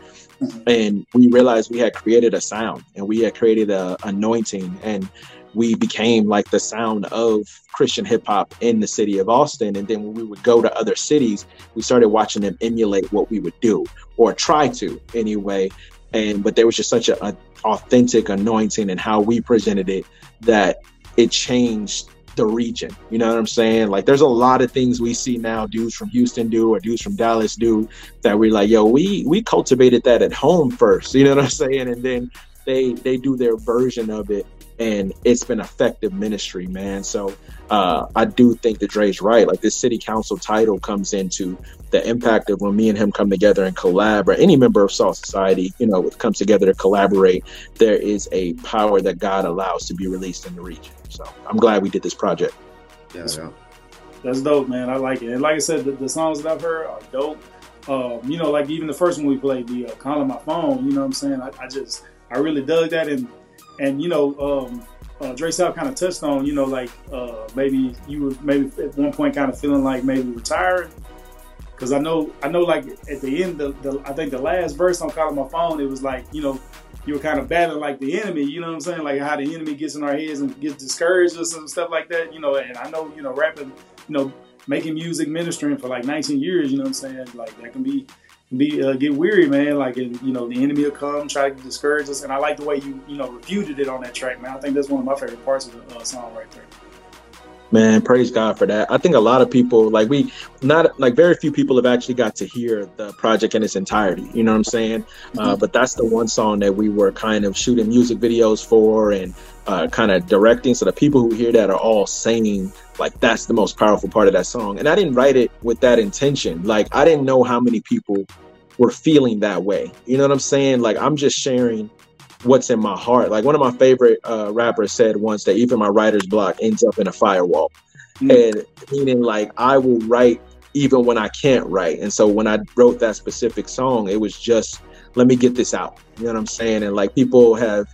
And we realized we had created a sound, and we had created a anointing, and we became like the sound of Christian hip hop in the city of Austin. And then when we would go to other cities, we started watching them emulate what we would do or try to anyway. And but there was just such a, a authentic anointing and how we presented it that it changed the region. You know what I'm saying? Like there's a lot of things we see now dudes from Houston do or dudes from Dallas do that we're like, yo, we we cultivated that at home first. You know what I'm saying? And then they they do their version of it and it's been effective ministry, man. So uh, I do think that Dray's right. Like this city counsel title comes into the impact of when me and him come together and collab, or any member of Salt Society, you know, comes together to collaborate. There is a power that God allows to be released in the region. So I'm glad we did this project. Yeah, yeah. That's dope, man. I like it. And like I said, the, the songs that I've heard are dope. Um, you know, like even the first one we played, the uh, "Calling My Phone." You know what I'm saying? I, I just, I really dug that, and and you know, um, uh, Dray South kind of touched on, you know, like uh, maybe you were maybe at one point kind of feeling like maybe retiring, because I know, I know, like at the end, the, the I think the last verse on "Calling My Phone," it was like, you know, you were kind of battling like the enemy, you know what I'm saying? Like how the enemy gets in our heads and gets discouraged us and stuff like that, you know. And I know, you know, rapping, you know, making music, ministering for like 19 years, you know what I'm saying? Like that can be be uh, get weary, man. Like and, you know, the enemy will come, try to discourage us. And I like the way you you know refuted it on that track, man. I think that's one of my favorite parts of the uh, song right there. Man, praise God for that. I think a lot of people, like we, not like very few people have actually got to hear the project in its entirety. You know what I'm saying? Uh, but that's the one song that we were kind of shooting music videos for and uh, kind of directing. So the people who hear that are all saying like that's the most powerful part of that song. And I didn't write it with that intention. Like I didn't know how many people were feeling that way. You know what I'm saying? Like I'm just sharing what's in my heart. Like one of my favorite uh, rappers said once that even my writer's block ends up in a firewall. And meaning like I will write even when I can't write. And so when I wrote that specific song, it was just let me get this out. You know what I'm saying? And like people have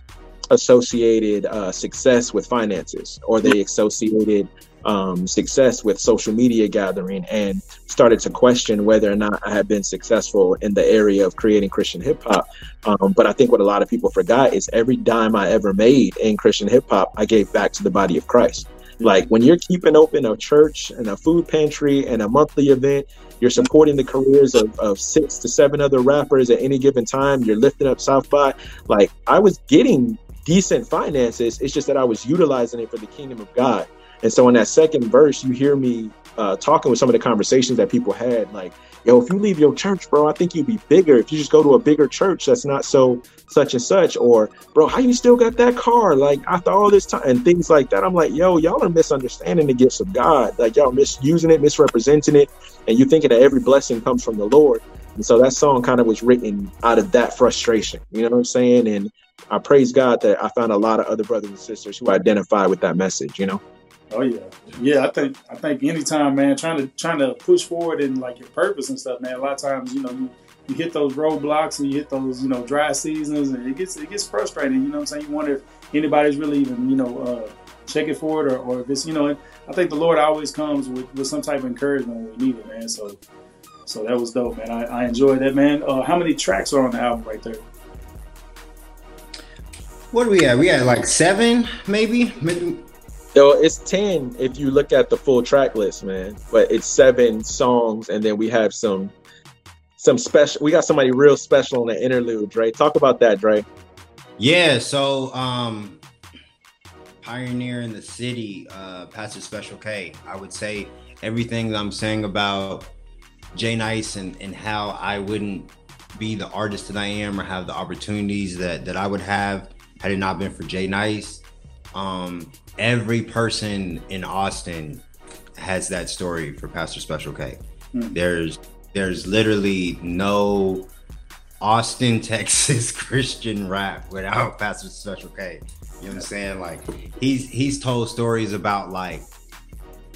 associated uh, success with finances, or they associated um, success with social media gathering, and started to question whether or not I had been successful in the area of creating Christian hip hop. Um, but I think what a lot of people forgot is every dime I ever made in Christian hip hop, I gave back to the body of Christ. Like when you're keeping open a church and a food pantry and a monthly event, you're supporting the careers of, of six to seven other rappers at any given time. You're lifting up South by. Like I was getting decent finances. It's just that I was utilizing it for the kingdom of God. And so in that second verse, you hear me uh, talking with some of the conversations that people had, like, yo, if you leave your church, bro, I think you'd be bigger if you just go to a bigger church that's not so such and such. Or, bro, how you still got that car? Like, after all this time, and things like that. I'm like, yo, y'all are misunderstanding the gifts of God. Like, y'all misusing it, misrepresenting it, and you thinking that every blessing comes from the Lord. And so that song kind of was written out of that frustration. You know what I'm saying? And I praise God that I found a lot of other brothers and sisters who identify with that message, you know? Oh yeah, yeah. I think I think anytime, man, trying to trying to push forward in like your purpose and stuff, man. A lot of times, you know, you, you hit those roadblocks and you hit those, you know, dry seasons, and it gets it gets frustrating. You know what I'm saying? You wonder if anybody's really even, you know, uh, checking for it, or, or if it's, you know. I think the Lord always comes with, with some type of encouragement when we need it, man. So, so that was dope, man. I, I enjoyed that, man. Uh, how many tracks are on the album right there? What do we have? We had like seven, maybe. maybe Yo, it's ten if you look at the full track list, man. But it's seven songs, and then we have some some special. We got somebody real special on the interlude, Dray. Talk about that, Dray. Yeah, so um pioneer in the city, uh Pastor Special K. I would say everything that I'm saying about J-Nice and, and how I wouldn't be the artist that I am or have the opportunities that that I would have had it not been for J-Nice. Um, every person in Austin has that story for Pastor Special K. Mm. There's there's literally no Austin, Texas Christian rap without Pastor Special K. You know what I'm saying? Like he's he's told stories about like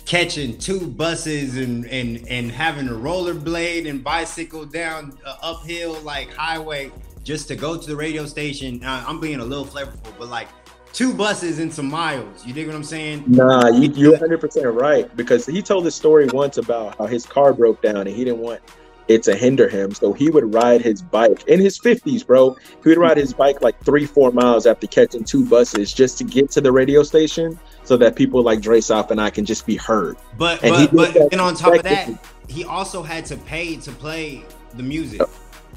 catching two buses and and and having a rollerblade and bicycle down a uphill like highway just to go to the radio station. Uh, I'm being a little flavorful, but like two buses and some miles. You dig what I'm saying? Nah, you, you're 100 percent right because he told this story once about how his car broke down and he didn't want it to hinder him, so he would ride his bike in his 50s, bro. He would ride his bike like three, four miles after catching two buses just to get to the radio station, so that people like Dray South and I can just be heard. But And but, but then on top of that, he also had to pay to play the music.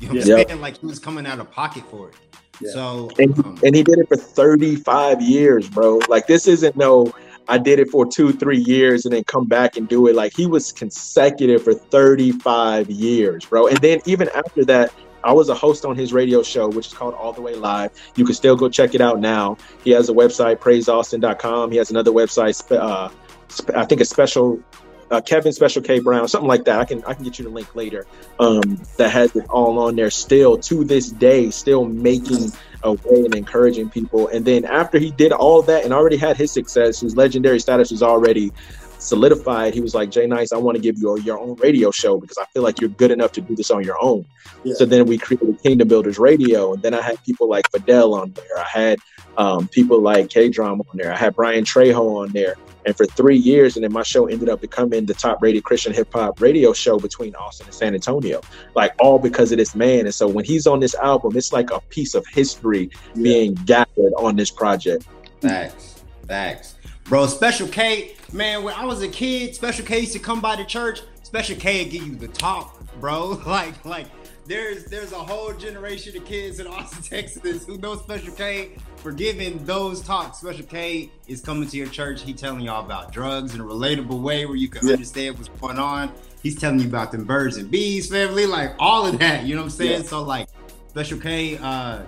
You know what Yeah. I'm saying? Like he was coming out of pocket for it. So and, he- and he did it for 35 years, bro. Like this isn't no I did it for two, three years and then come back and do it. Like he was consecutive for 35 years, bro. And then even after that, I was a host on his radio show, which is called All the Way Live. You can still go check it out now. He has a website, praiseaustin.com. He has another website, uh, I think a special uh, Kevin Special K Brown, something like that. I can I can get you the link later. Um, that has it all on there still to this day, still making a way and encouraging people. And then after he did all that and already had his success, his legendary status was already solidified. He was like, J-Nice, I want to give you your own radio show because I feel like you're good enough to do this on your own. Yeah. So then we created Kingdom Builders Radio, and then I had people like Fidel on there. I had um, people like K-Drama on there. I had Brian Trejo on there. And for three years, and then my show ended up becoming the top rated Christian hip hop radio show between Austin and San Antonio, like all because of this man. And so when he's on this album, it's like a piece of history being gathered on this project. Thanks, thanks, bro. Special K, man. When I was a kid, Special K used to come by the church. Special K would give you the talk, bro. Like, like there's there's a whole generation of kids in Austin, Texas, who know Special K for giving those talks. Special K is coming to your church. He telling y'all about drugs in a relatable way where you can Yeah. understand what's going on. He's telling you about them birds and bees, family, like all of that. You know what I'm saying? Yeah. So like, Special K, uh,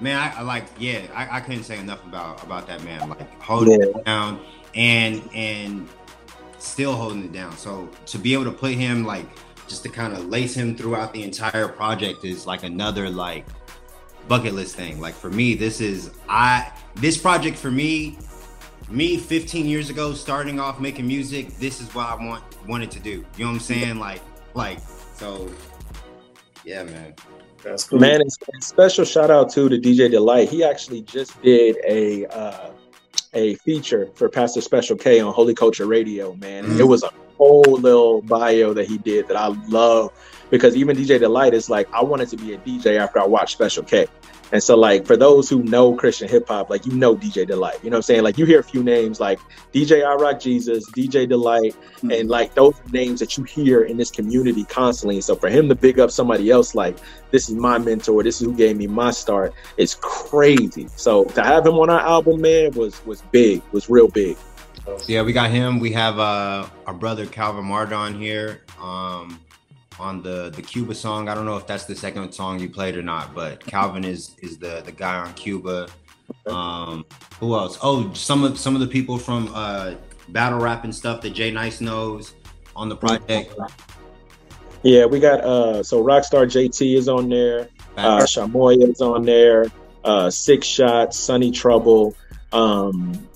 man, I, I like, yeah, I, I couldn't say enough about about that man. Like holding Yeah. it down and and still holding it down. So to be able to put him like just to kind of lace him throughout the entire project is like another like bucket list thing. Like for me, this is I this project for me me 15 years ago, starting off making music, this is what I want wanted to do. You know what I'm saying? Like, like, so yeah, man. That's cool. Man, and and special shout out to the DJ Delight. He actually just did a uh, a feature for Pastor Special K on Holy Culture Radio. Man, and it was a whole little bio that he did that I love because even DJ Delight is like, I wanted to be a DJ after I watched Special K. And so, like, for those who know Christian hip hop, like, you know DJ Delight. You know what I'm saying? Like, you hear a few names like DJ I Rock Jesus, DJ Delight, hmm. and like those names that you hear in this community constantly. And so, for him to big up somebody else, like, this is my mentor, this is who gave me my start, it's crazy. So, to have him on our album, man, was was big, was real big. Yeah, we got him. We have uh our brother Calvin Martyr here. Um on the the Cuba song. I don't know if that's the second song you played or not, but Calvin is is the the guy on Cuba. Um who else? Oh, some of some of the people from uh battle rap and stuff that J-Nice knows on the project. Yeah, we got uh so Rockstar JT is on there, uh Shamoya is on there, uh 6ix Shotz, Sunny Trouble, um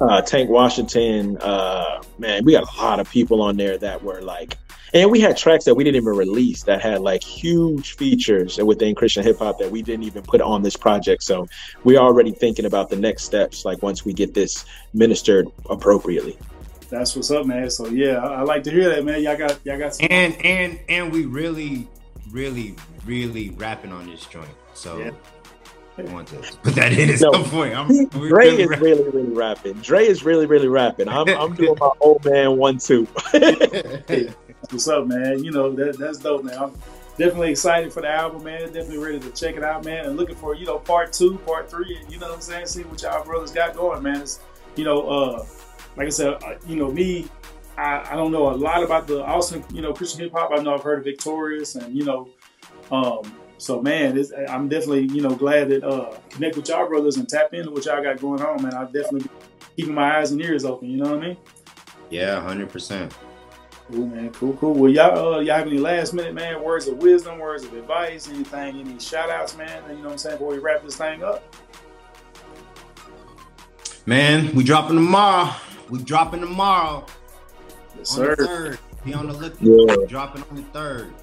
uh Tank Washington, uh man, we got a lot of people on there that were like and we had tracks that we didn't even release that had like huge features within Christian hip hop that we didn't even put on this project. So we're already thinking about the next steps, like once we get this ministered appropriately. That's what's up, man. So yeah, I, I like to hear that, man. Y'all got y'all got some And and and we really, really, really rapping on this joint. So I want to put that in at No, some point. I'm, we're Dray really is rap- really, really rapping. Dray is really, really rapping. I'm, I'm doing my old man one two. What's up, man. You know that that's dope, man. I'm definitely excited for the album, man. Definitely ready to check it out, man. And looking for you know part two, part three. You know what I'm saying? See what y'all brothers got going, man. It's, you know, uh, like I said, uh, you know me. I, I don't know a lot about the Austin, you know, Christian hip hop. I know I've heard of Victorious, and you know, um, so man, it's, I'm definitely you know glad that uh connect with y'all brothers and tap into what y'all got going on, man. I'll definitely be keeping my eyes and ears open. You know what I mean? Yeah, hundred percent. Cool, man. Cool, cool. Well, y'all, uh, y'all have any last minute, man, words of wisdom, words of advice, anything, any shout outs, man? You know what I'm saying? Before we wrap this thing up. Man, we dropping tomorrow. We dropping tomorrow. Yes, on sir. the third. Be on the lookout. Yeah. Dropping on the third.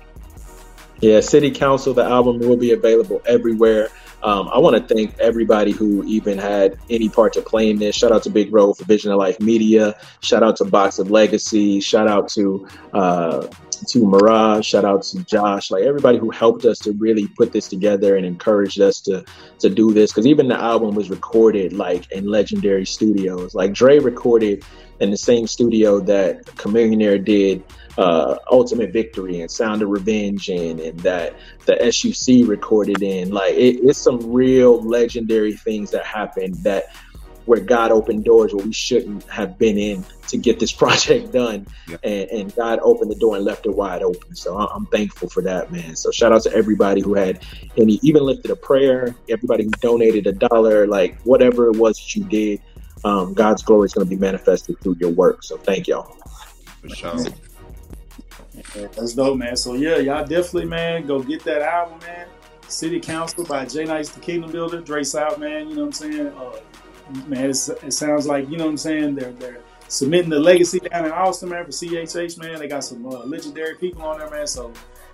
Yeah, City Counsel, the album will be available everywhere. Um, I want to thank everybody who even had any part to play in this. Shout out to Big Road for Vision of Life Media. Shout out to Box of Legacy. Shout out to uh, to Mirage. Shout out to Josh. Like everybody who helped us to really put this together and encouraged us to to do this. Because even the album was recorded like in legendary studios. Like Dray recorded in the same studio that Chamillionaire did uh, Ultimate Victory and Sound of Revenge and, and that the SUC recorded in. Like it, it's some real legendary things that happened that where God opened doors where we shouldn't have been in to get this project done. And, and God opened the door and left it wide open. So I'm thankful for that, man. So shout out to everybody who had any, even lifted a prayer, everybody who donated a dollar, like whatever it was that you did. Um, God's glory is going to be manifested through your work. So thank y'all. For sure. That's dope, man. So yeah, y'all definitely, man, go get that album, man. City Counsel by J-Nice, the Kingdom Builder, Dray South, man. You know what I'm saying? Uh, man, it sounds like you know what I'm saying. They're they're submitting the legacy down in Austin, man, for CHH, man. They got some uh, legendary people on there, man. So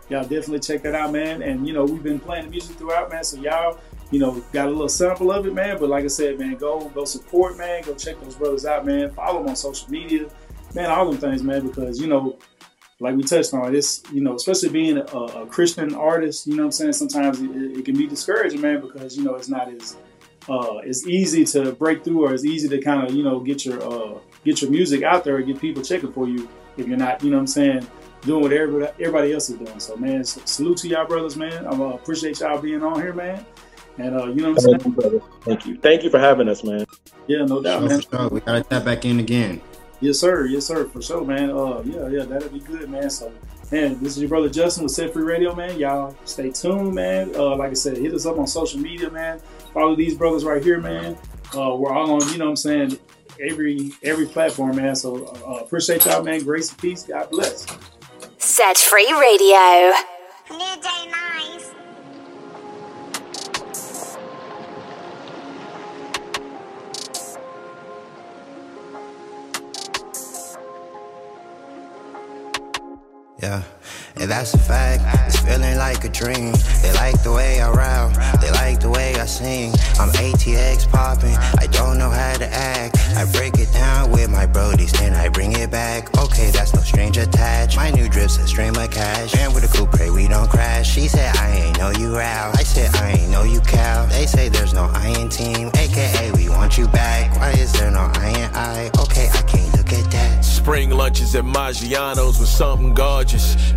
y'all definitely check that out, man. And you know we've been playing the music throughout, man. So y'all, you know, got a little sample of it, man. But like I said, man, go go support, man. Go check those brothers out, man. Follow them on social media, man. All them things, man, because you know like we touched on this, you know, especially being a, a Christian artist, you know what I'm saying? Sometimes it, it can be discouraging, man, because, you know, it's not as, uh, it's easy to break through or it's easy to kind of, you know, get your, uh, get your music out there and get people checking for you if you're not, you know what I'm saying, doing what everybody, everybody else is doing. So, man, s- salute to y'all brothers, man. I uh, appreciate y'all being on here, man. And, uh, you know what I'm Thank saying? you. Thank you. Thank you for having us, man. Yeah, no doubt, Sure, man. sure. We gotta tap back in again. Yes, sir. Yes, sir. For sure, man. Uh, yeah, yeah, that'll be good, man. So, man, this is your brother Justin with Set Free Radio, man. Y'all stay tuned, man. Uh, like I said, hit us up on social media, man. Follow these brothers right here, man. Uh, we're all on, you know what I'm saying, every every platform, man. So, uh, appreciate y'all, man. Grace and peace. God bless. Set Free Radio. Yeah, and that's a fact. It's feeling like a dream. They like the way I rap, they like the way I sing. I'm ATX popping, I don't know how to act. I break it down with my brodies, then I bring it back. Okay, that's no strange attached. My new drip's a stream of cash. And with a coupe, pray we don't crash. She said, I ain't know you out. I said, I ain't know you cow. They say there's no I in team, aka we want you back. Why is there no I in I? Okay, I can't look at that. Spring lunches at Maggiano's with something gorgeous.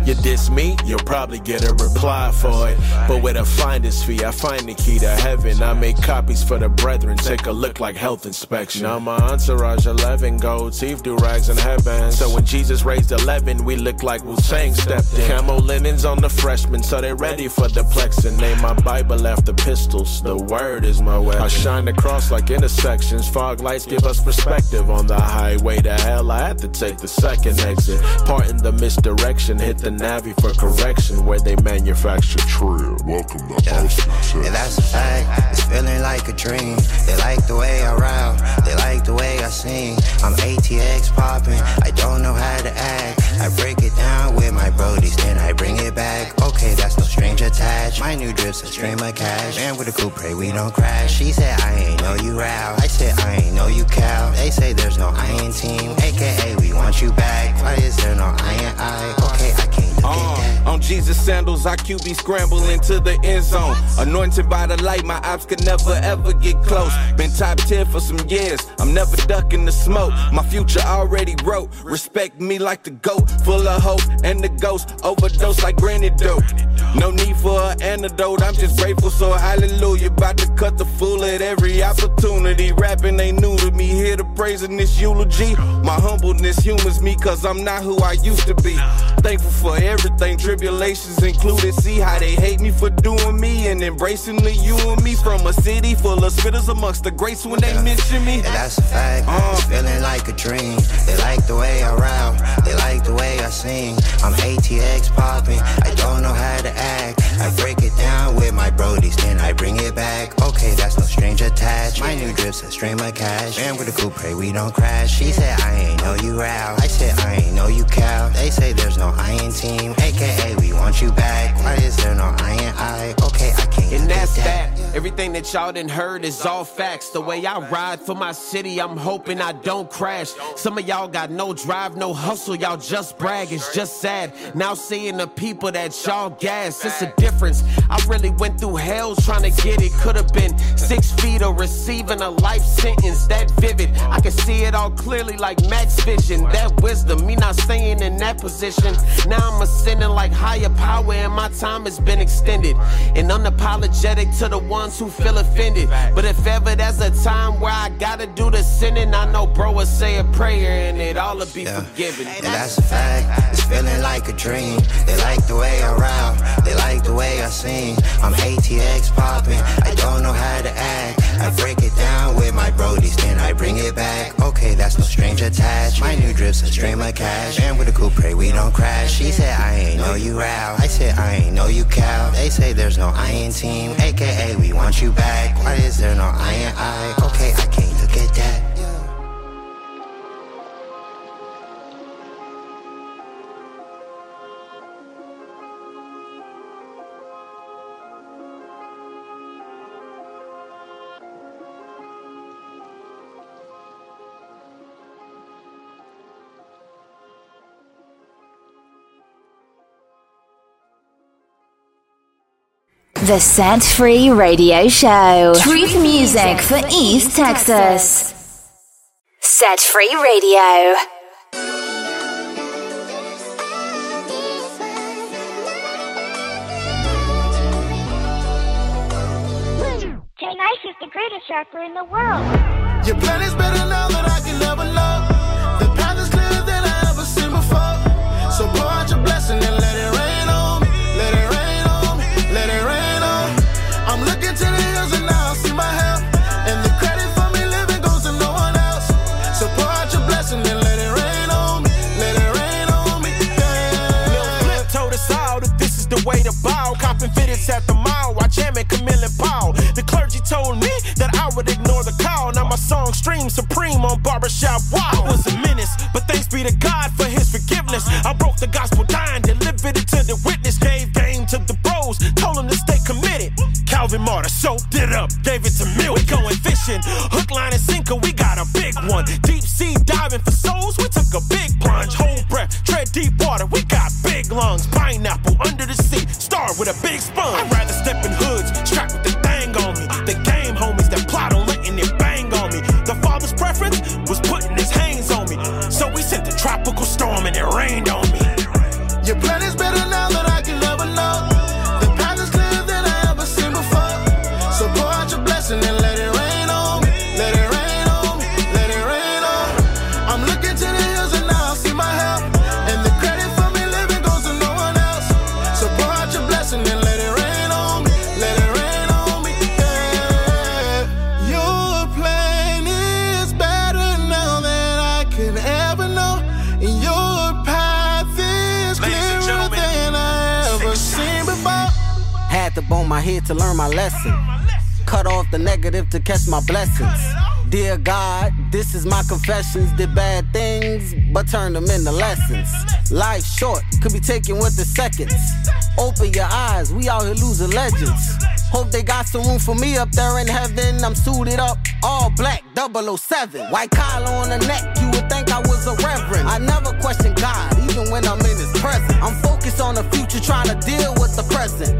You diss me, you'll probably get a reply for it. But with a finder's fee, I find the key to heaven. I make copies for the brethren, take a look like health inspection. Now my entourage 11, gold teeth, do rags, and headbands. So when Jesus raised 11, we look like Wu Tang stepped in. Camo linens on the freshmen, so they ready for the plexing. Name my Bible after pistols, the word is my weapon. I shine the cross like intersections, fog lights give us perspective on the highway to hell. I had to take the second exit. Part in the misdirection, hit the Navi for correction where they manufacture true. Welcome to yeah. yeah, that's a fact. It's feeling like a dream. They like the way I rap, they like the way I sing. I'm ATX popping, I don't know how to act. I break it down with my brodies, then I bring it back. Okay, that's no strange attached. My new drip's a stream of cash. Man with a coupe, pray we don't crash. She said, I ain't know you out. I said, I ain't know you cow. They say there's no I in team, aka we want you back. Why is there no I in I? Okay, I Jesus sandals, I QB scramble into the end zone. Anointed by the light, my ops could never ever get close. Been top 10 for some years, I'm never ducking the smoke. My future already wrote. Respect me like the goat, full of hope and the ghost. Overdose like granny dope. No need for an antidote, I'm just grateful, so hallelujah. About to cut the fool at every opportunity. Rapping ain't new to me, here to praising this eulogy. My humbleness humors me, cause I'm not who I used to be. Thankful for everything, tribulations included. See how they hate me for doing me and embracing the you and me from a city full of spitters amongst the greats when they mention me. Yeah, that's a fact. Uh, feeling like a dream. They like the way I rap, they like the way I sing. I'm ATX popping, I don't know how to act. I break it down my brodies, then I bring it back. Okay, that's no strange attached. My new drip's a stream of cash. Man with a coupe, pray we don't crash. She said, I ain't know you out. I said, I ain't know you cow. They say there's no I in team, aka we want you back. Why is there no I in I? Okay, I can't. And that's that. Everything that y'all done heard is all facts. The way I ride for my city, I'm hoping I don't crash. Some of y'all got no drive, no hustle, y'all just brag. It's just sad. Now seeing the people that y'all gas, it's a difference. I really went through hell trying to get it. Could have been six feet or receiving a life sentence that vivid. I can see it all clearly like Max Vision. That wisdom, me not staying in that position. Now I'm ascending like higher power, and my time has been extended. And unapologetic to the ones who feel offended. But if ever there's a time where I gotta do the sinning, I know bro will say a prayer and it all will be Yeah. forgiven. And that's a fact. It's feeling like a dream. They like the way I rap, they like the way I sing. I'm ATX popping, I don't know how to act. I break it down with my brodies, then I bring it back. Okay, that's no strange attached. My new drip's a stream of cash. And with a coupe, pray we don't crash. She said, I ain't know you out. I said, I ain't know you cow. They say there's no I in team, aka we want you back. Why is there no I in I? Okay, I can't The Set Free Radio Show. Truth music for East Texas. Set Free Radio. J-Nice is the greatest rapper in the world. Your plan is better now than I can ever love. Bow. Copping fitteds at the mall, while jamming Camille and Paul. The clergy told me that I would ignore the call. Now my song streams supreme on barbershop wall. I was a menace, lesson. Cut off the negative to catch my blessings. Dear God, this is my confessions. Did bad things, but turn them into lessons. Life short, could be taken with the seconds. Open your eyes, we out here losing legends. Hope they got some room for me up there in heaven. I'm suited up, all black, 007. White collar on the neck, you would think I was a reverend. I never question God, even when I'm in his presence. I'm focused on the future, trying to deal with the present.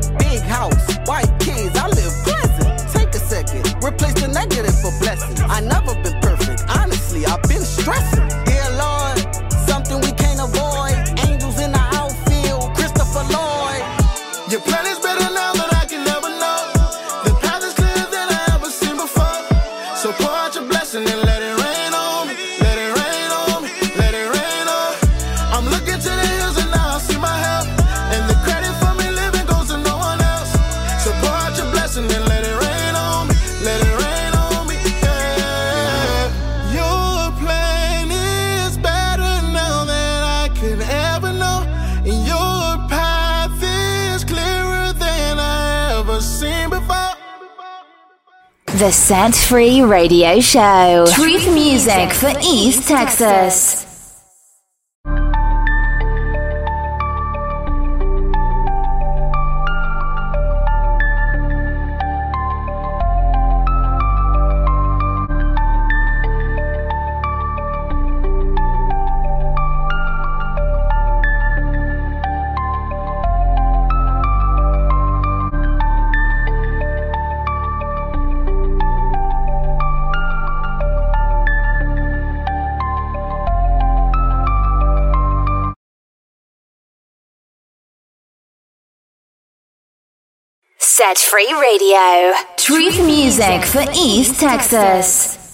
The Set free radio show. Truth music for East Texas. Set Free Radio. Truth music for East Texas.